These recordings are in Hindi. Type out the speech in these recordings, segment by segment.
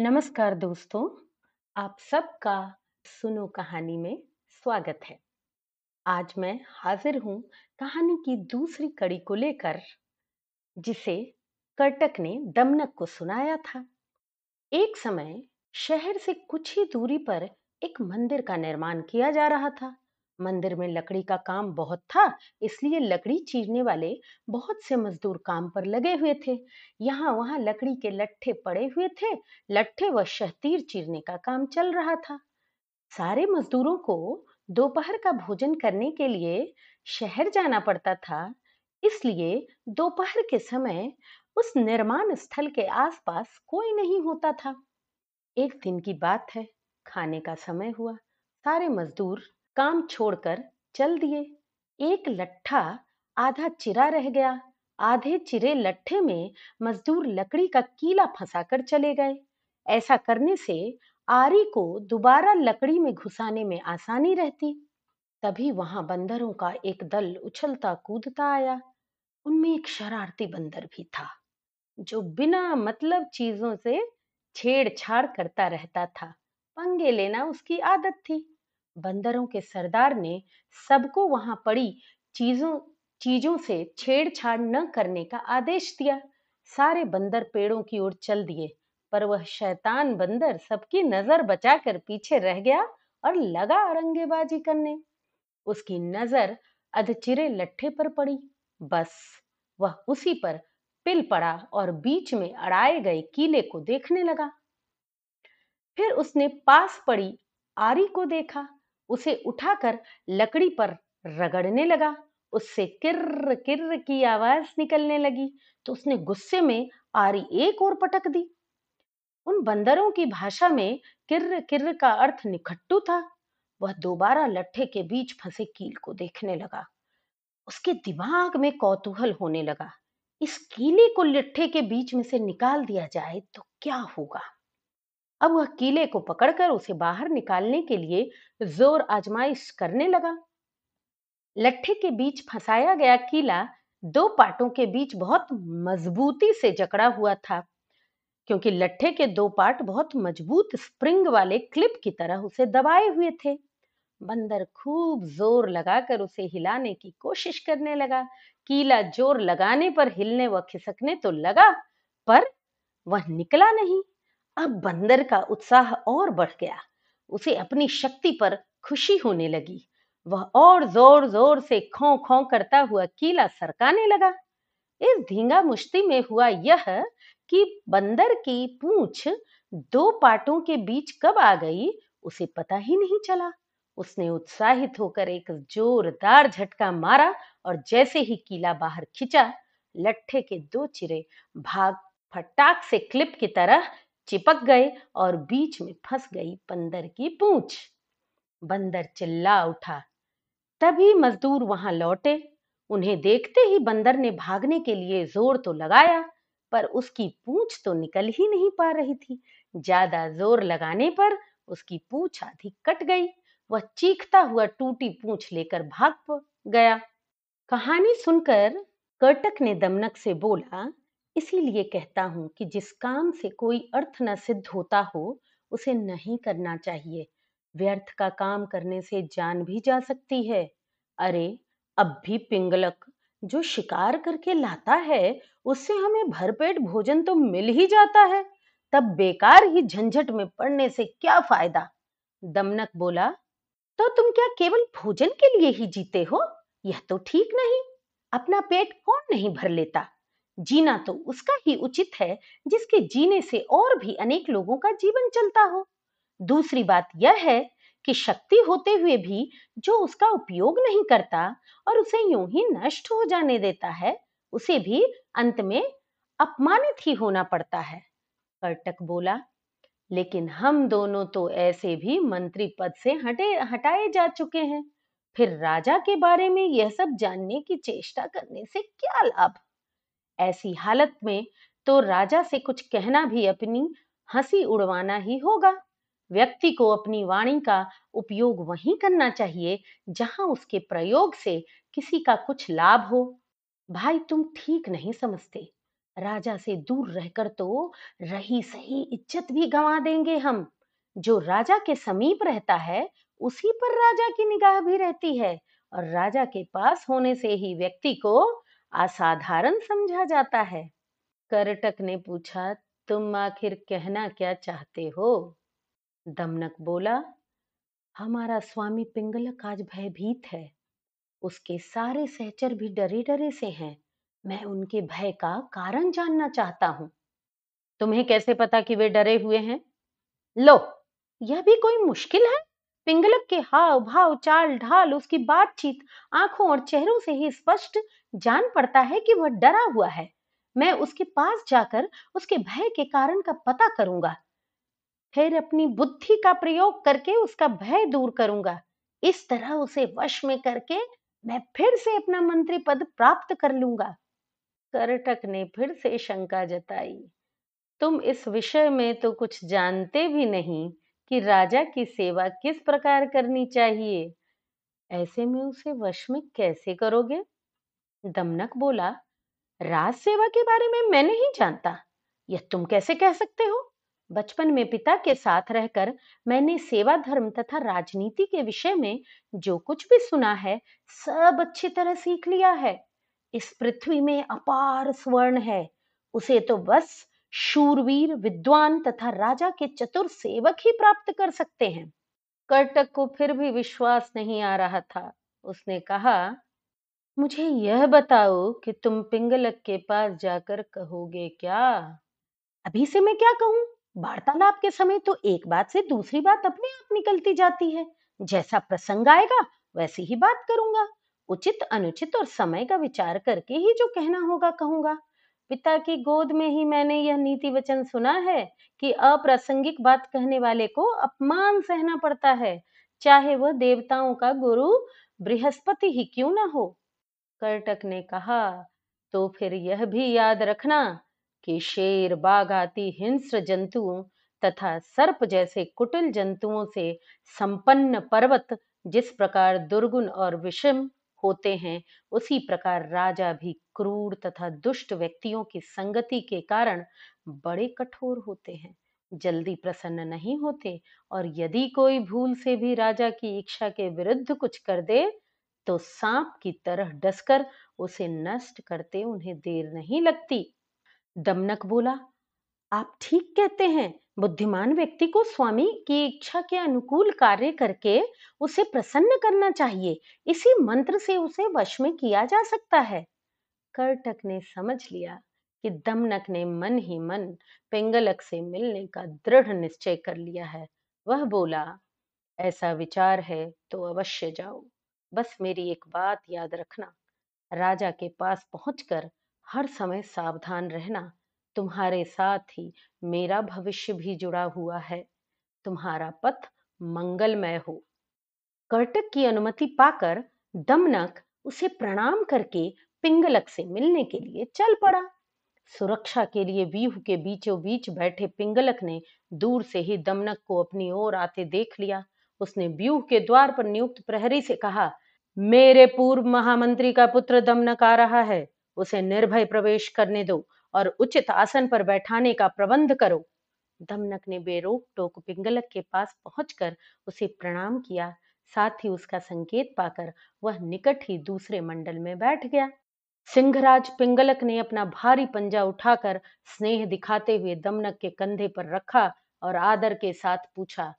नमस्कार दोस्तों, आप सबका सुनो कहानी में स्वागत है। आज मैं हाजिर हूँ कहानी की दूसरी कड़ी को लेकर, जिसे कर्टक ने दमनक को सुनाया था। एक समय शहर से कुछ ही दूरी पर एक मंदिर का निर्माण किया जा रहा था। मंदिर में लकड़ी का काम बहुत था, इसलिए लकड़ी चीरने वाले बहुत से मजदूर काम पर लगे हुए थे। यहाँ वहाँ लकड़ी के लट्ठे पड़े हुए थे, लट्ठे व शहतीर चीरने का काम चल रहा था। सारे मजदूरों को दोपहर का भोजन करने के लिए शहर जाना पड़ता था, इसलिए दोपहर के समय उस निर्माण स्थल के आसपास कोई नहीं होता था। एक दिन की बात है, खाने का समय हुआ, सारे मजदूर काम छोड़कर चल दिए। एक लट्ठा आधा चिरा रह गया। आधे चिरे लट्ठे में मजदूर लकड़ी का कीला फंसाकर चले गए। ऐसा करने से आरी को दोबारा लकड़ी में घुसाने में आसानी रहती। तभी वहाँ बंदरों का एक दल उछलता कूदता आया। उनमें एक शरारती बंदर भी था, जो बिना मतलब चीज़ों से छेड़छाड़ करता रहता था। पंगे लेना उसकी आदत थी। बंदरों के सरदार ने सबको वहाँ पड़ी चीज़ों चीज़ों से छेड़छाड़ न करने का आदेश दिया। सारे बंदर पेड़ों की ओर चल दिए, पर वह शैतान बंदर सबकी नज़र बचाकर पीछे रह गया और लगा अरंगेबाजी करने। उसकी नज़र अधचिरे लट्ठे पर पड़ी। बस, वह उसी पर पिल पड़ा और बीच में अड़ाए गए कीले को देखने लगा। फिर उसने पास पड़ी आरी को देखा। उसे उठाकर लकड़ी पर रगड़ने लगा। उससे किर्र किर्र की आवाज़ निकलने लगी तो उसने गुस्से में आरी एक और पटक दी। उन बंदरों की भाषा में किर्र किर्र का अर्थ निखट्टू था। वह दोबारा लट्ठे के बीच फंसे कील को देखने लगा। उसके दिमाग में कौतूहल होने लगा। इस कीले को लट्ठे के बीच में से निकाल दिया जाए तो क्या होगा? अब वह कीले को पकड़कर उसे बाहर निकालने के लिए ज़ोर आजमाइश करने लगा। लट्ठे के बीच फंसाया गया कीला दो पाटों के बीच बहुत मजबूती से जकड़ा हुआ था, क्योंकि लट्ठे के दो पार्ट बहुत मज़बूत स्प्रिंग वाले क्लिप की तरह उसे दबाए हुए थे। बंदर खूब ज़ोर लगाकर उसे हिलाने की कोशिश करने लगा। कीला ज़ोर लगाने पर हिलने व खिसकने तो लगा, पर वह निकला नहीं। अब बंदर का उत्साह और बढ़ गया। उसे अपनी शक्ति पर खुशी होने लगी। वह और ज़ोर ज़ोर से खो खो करता हुआ कीला सरकाने लगा। इस धींगा मुश्ती में हुआ यह कि बंदर की पूंछ दो पाटों के बीच कब आ गई, उसे पता ही नहीं चला। उसने उत्साहित होकर एक जोरदार झटका मारा और जैसे ही कीला बाहर खिंचा, लट्ठे के दो चिरे भाग फटाक से क्लिप की तरह चिपक गए और बीच में फंस गई बंदर की पूंछ। बंदर चिल्ला उठा। तभी मजदूर वहाँ लौटे। उन्हें देखते ही बंदर ने भागने के लिए ज़ोर तो लगाया, पर उसकी पूंछ तो निकल ही नहीं पा रही थी। ज़्यादा ज़ोर लगाने पर उसकी पूंछ आधी कट गई। वह चीखता हुआ टूटी पूंछ लेकर भाग गया। कहानी सुनकर कर्टक ने दमनक से बोला इसीलिए कहता हूँ कि जिस काम से कोई अर्थ न सिद्ध होता हो, उसे नहीं करना चाहिए। व्यर्थ का काम करने से जान भी जा सकती है। अरे, अब भी पिंगलक, जो शिकार करके लाता है, उससे हमें भरपेट भोजन तो मिल ही जाता है। तब बेकार ही झंझट में पड़ने से क्या फ़ायदा? दमनक बोला तो तुम क्या केवल भोजन के लिए ही जीते हो? यह तो ठीक नहीं। अपना पेट कौन नहीं भर लेता? जीना तो उसका ही उचित है जिसके जीने से और भी अनेक लोगों का जीवन चलता हो। दूसरी बात यह है कि शक्ति होते हुए भी जो उसका उपयोग नहीं करता और उसे यूँ ही नष्ट हो जाने देता है, उसे भी अंत में अपमानित ही होना पड़ता है। कर्टक बोला, लेकिन हम दोनों तो ऐसे भी मंत्री पद से हटे, हटाए जा चुके हैं। फिर राजा के बारे में यह सब जानने की चेष्टा करने से क्या लाभ? ऐसी हालत में तो राजा से कुछ कहना भी अपनी हँसी उड़वाना ही होगा। व्यक्ति को अपनी वाणी का उपयोग वहीं करना चाहिए जहाँ उसके प्रयोग से किसी का कुछ लाभ हो। भाई, तुम ठीक नहीं समझते। राजा से दूर रहकर तो रही सही इज़्ज़त भी गंवा देंगे हम। जो राजा के समीप रहता है, उसी पर राजा की निगाह भी रहती है। और राजा के पास होने से ही व्यक्ति को असाधारण समझा जाता है। करटक ने पूछा, तुम आखिर कहना क्या चाहते हो? दमनक बोला, हमारा स्वामी पिंगलक आज भयभीत है। उसके सारे सहचर भी डरे डरे से हैं। मैं उनके भय का कारण जानना चाहता हूँ। तुम्हें कैसे पता कि वे डरे हुए हैं? लो, यह भी कोई मुश्किल है? पिंगलक के हाव भाव, चाल ढाल, उसकी बातचीत आँखों और चेहरों से ही स्पष्ट जान पड़ता है कि वह डरा हुआ है। मैं उसके पास जाकर उसके भय के कारण का पता करूँगा। फिर अपनी बुद्धि का प्रयोग करके उसका भय दूर करूँगा। इस तरह उसे वश में करके मैं फिर से अपना मंत्री पद प्राप्त कर लूँगा। करटक ने फिर से शंका जताई। तुम इस विषय में तो कुछ जानते भी नहीं। कि राजा की सेवा किस प्रकार करनी चाहिए? ऐसे में उसे वश में कैसे करोगे? दमनक बोला, राज सेवा के बारे में मैं नहीं जानता। यह तुम कैसे कह सकते हो? बचपन में पिता के साथ रहकर मैंने सेवा धर्म तथा राजनीति के विषय में जो कुछ भी सुना है, सब अच्छी तरह सीख लिया है। इस पृथ्वी में अपार स्वर्ण है। उसे तो बस शूरवीर, विद्वान तथा राजा के चतुर सेवक ही प्राप्त कर सकते हैं। कर्टक को फिर भी विश्वास नहीं आ रहा था। उसने कहा, मुझे यह बताओ कि तुम पिंगलक के पास जाकर कहोगे क्या? अभी से मैं क्या कहूँ? वार्तालाप के समय तो एक बात से दूसरी बात अपने आप निकलती जाती है। जैसा प्रसंग आएगा, वैसी ही बात करूँगा। उचित, अनुचित और समय का विचार करके ही जो कहना होगा, कहूँगा। पिता की गोद में ही मैंने यह नीति वचन सुना है कि अप्रासंगिक बात कहने वाले को अपमान सहना पड़ता है, चाहे वह देवताओं का गुरु बृहस्पति ही क्यों ना हो। कर्टक ने कहा तो फिर यह भी याद रखना कि शेर बाघ आदि हिंस्र जंतुओं तथा सर्प जैसे कुटिल जंतुओं से संपन्न पर्वत जिस प्रकार दुर्गुण और विषम होते हैं। उसी प्रकार राजा भी क्रूर तथा दुष्ट व्यक्तियों की संगति के कारण बड़े कठोर होते हैं। जल्दी प्रसन्न नहीं होते और यदि कोई भूल से भी राजा की इच्छा के विरुद्ध कुछ कर दे तो सांप की तरह डसकर उसे नष्ट करते उन्हें देर नहीं लगती। दमनक बोला, आप ठीक कहते हैं। बुद्धिमान व्यक्ति को स्वामी की इच्छा के अनुकूल कार्य करके उसे प्रसन्न करना चाहिए। इसी मंत्र से उसे वश में किया जा सकता है। कर्टक ने समझ लिया कि दमनक ने मन ही मन पिंगलक से मिलने का दृढ़ निश्चय कर लिया है। वह बोला, ऐसा विचार है तो अवश्य जाओ। बस मेरी एक बात याद रखना। राजा के पास पहुंचकर हर समय सावधान रहना। तुम्हारे साथ ही मेरा भविष्य भी जुड़ा हुआ है। तुम्हारा पथ मंगलमय हो। कर्टक की अनुमति पाकर दमनक उसे प्रणाम करके पिंगलक से मिलने के लिए चल पड़ा। सुरक्षा के लिए व्यूह के बीचों बीच बैठे पिंगलक ने दूर से ही दमनक को अपनी ओर आते देख लिया। उसने व्यूह के द्वार पर नियुक्त प्रहरी से कहा, मेरे पूर्व महामंत्री का पुत्र दमनक आ रहा है। उसे निर्भय प्रवेश करने दो और उचित आसन पर बैठाने का प्रबंध करो। दमनक ने बेरोक टोक पिंगलक के पास पहुंचकर उसे प्रणाम किया। साथ ही उसका संकेत पाकर वह निकट ही दूसरे मंडल में बैठ गया। सिंहराज पिंगलक ने अपना भारी पंजा उठाकर स्नेह दिखाते हुए दमनक के कंधे पर रखा और आदर के साथ पूछा,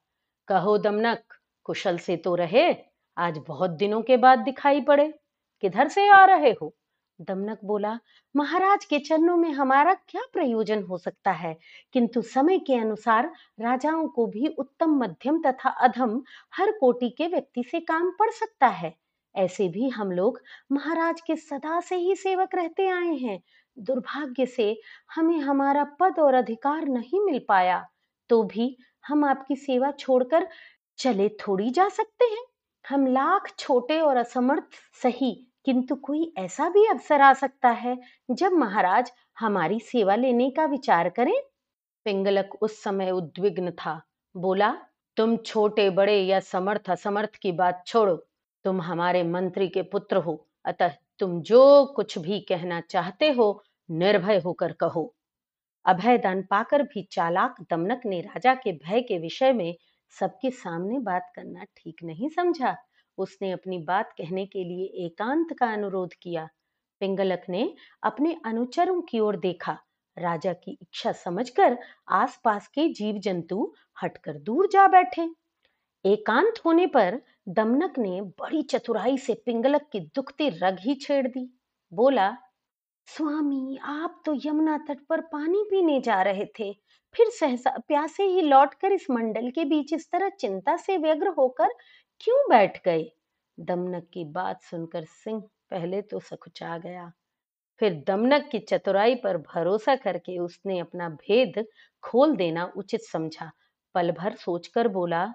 कहो दमनक, कुशल से तो रहे, आज बहुत दिनों के बाद दिखाई पड़े, किधर से आ रहे हो? दमनक बोला, महाराज के चरणों में हमारा क्या प्रयोजन हो सकता है? किंतु समय के अनुसार राजाओं को भी उत्तम मध्यम तथा अधम हर कोटि के व्यक्ति से काम पड़ सकता है। ऐसे भी हम लोग महाराज के सदा से ही सेवक रहते आए हैं। दुर्भाग्य से हमें हमारा पद और अधिकार नहीं मिल पाया तो भी हम आपकी सेवा छोड़कर चले थोड़ी जा सकते हैं। हम लाख छोटे और असमर्थ सही किंतु कोई ऐसा भी अवसर आ सकता है जब महाराज हमारी सेवा लेने का विचार करें? पिंगलक उस समय उद्विग्न था। बोला, तुम छोटे, बड़े या समर्थ, असमर्थ की बात छोड़ो। तुम हमारे मंत्री के पुत्र हो। अतः तुम जो कुछ भी कहना चाहते हो, निर्भय होकर कहो। अभय दान पाकर भी चालाक दमनक ने राजा के भय के विषय में सबके सामने बात करना ठीक नहीं समझा। उसने अपनी बात कहने के लिए एकांत का अनुरोध किया। पिंगलक ने अपने अनुचरों की ओर देखा। राजा की इच्छा समझकर आसपास के जीव जंतु हटकर दूर जा बैठे। एकांत होने पर दमनक ने बड़ी चतुराई से पिंगलक की दुखती रग ही छेड़ दी। बोला, स्वामी, आप तो यमुना तट पर पानी पीने जा रहे थे। फिर सहसा प्यासे ही लौटकर इस मंडल के बीच इस तरह चिंता से व्यग्र होकर क्यों बैठ गए दमनक की बात सुनकर सिंह पहले तो सकुचा गया। फिर दमनक की चतुराई पर भरोसा करके उसने अपना भेद खोल देना उचित समझा। पल भर सोचकर बोला,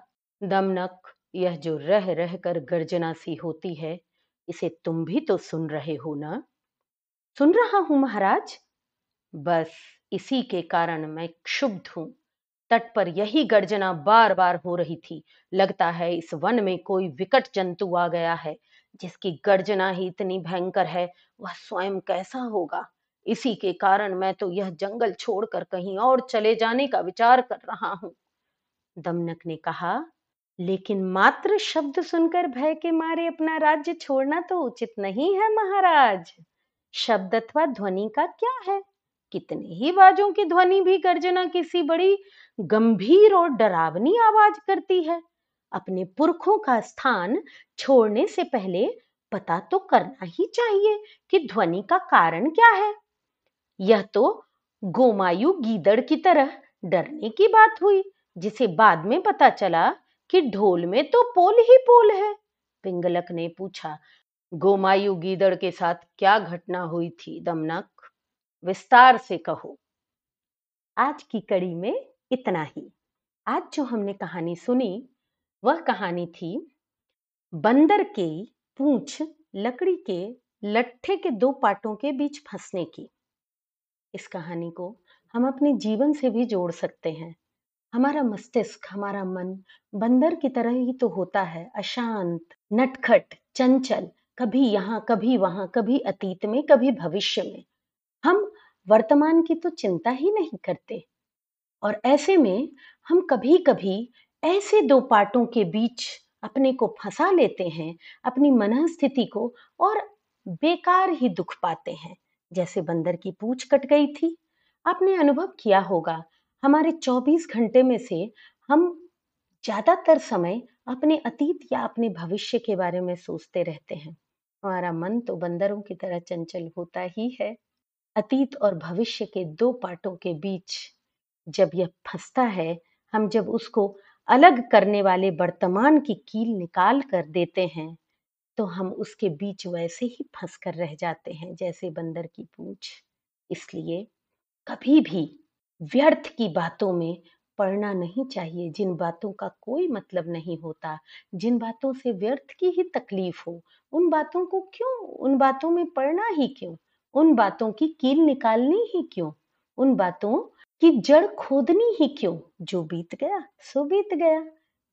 दमनक, यह जो रह रह कर गर्जना सी होती है, इसे तुम भी तो सुन रहे हो ना? सुन रहा हूँ महाराज। बस इसी के कारण मैं क्षुब्ध हूँ। तट पर यही गर्जना बार बार हो रही थी। लगता है इस वन में कोई विकट जंतु आ गया है, जिसकी गर्जना ही इतनी भयंकर है, वह स्वयं कैसा होगा? इसी के कारण मैं तो यह जंगल छोड़कर कहीं और चले जाने का विचार कर रहा हूँ। दमनक ने कहा, लेकिन मात्र शब्द सुनकर भय के मारे अपना राज्य छोड़ना तो उचित नहीं है, महाराज। शब्द अथवा ध्वनि का क्या है? कितने ही बाजों की ध्वनि भी गर्जना किसी बड़ी गंभीर और डरावनी आवाज़ करती है। अपने पुरखों का स्थान छोड़ने से पहले पता तो करना ही चाहिए कि ध्वनि का कारण क्या है। यह तो गोमायु गीदड़ की तरह डरने की बात हुई, जिसे बाद में पता चला कि ढोल में तो पोल ही पोल है। पिंगलक ने पूछा, गोमायु गीदड़ के साथ क्या घटना हुई थी? दमनक विस्तार से कहो। आज की कड़ी में इतना ही। आज जो हमने कहानी सुनी, वह कहानी थी, बंदर के पूंछ लकड़ी के लट्ठे के दो पाटों के बीच फंसने की। इस कहानी को हम अपने जीवन से भी जोड़ सकते हैं। हमारा मस्तिष्क, हमारा मन बंदर की तरह ही तो होता है, अशांत, नटखट, चंचल, कभी यहाँ, कभी वहाँ, कभी अतीत में, कभी भविष्य में। हम वर्तमान की तो चिंता ही नहीं करते। और ऐसे में हम कभी कभी ऐसे दो पार्टों के बीच अपने को फंसा लेते हैं, अपनी मन स्थिति को और बेकार ही दुख पाते हैं। जैसे बंदर की पूछ कट गई थी। आपने अनुभव किया होगा, हमारे 24 घंटे में से हम ज़्यादातर समय अपने अतीत या अपने भविष्य के बारे में सोचते रहते हैं। हमारा मन तो बंदरों की तरह चंचल होता ही है। अतीत और भविष्य के दो पार्टों के बीच जब यह फंसता है, हम जब उसको अलग करने वाले वर्तमान की कील निकाल कर देते हैं तो हम उसके बीच वैसे ही फंस कर रह जाते हैं, जैसे बंदर की पूछ। इसलिए कभी भी व्यर्थ की बातों में पढ़ना नहीं चाहिए, जिन बातों का कोई मतलब नहीं होता, जिन बातों से व्यर्थ की ही तकलीफ़ हो, उन बातों को क्यों, उन बातों में पढ़ना ही क्यों? उन बातों की कील निकालनी ही क्यों? उन बातों की जड़ खोदनी ही क्यों? जो बीत गया, सो बीत गया।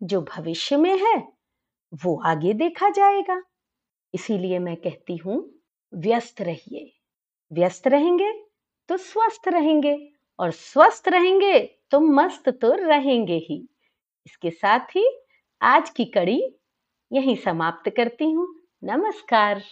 जो भविष्य में है, वो आगे देखा जाएगा। इसीलिए मैं कहती हूँ, व्यस्त रहिए। व्यस्त रहेंगे तो स्वस्थ रहेंगे, और स्वस्थ रहेंगे तो मस्त तो रहेंगे ही। इसके साथ ही आज की कड़ी यहीं समाप्त करती हूँ। नमस्कार।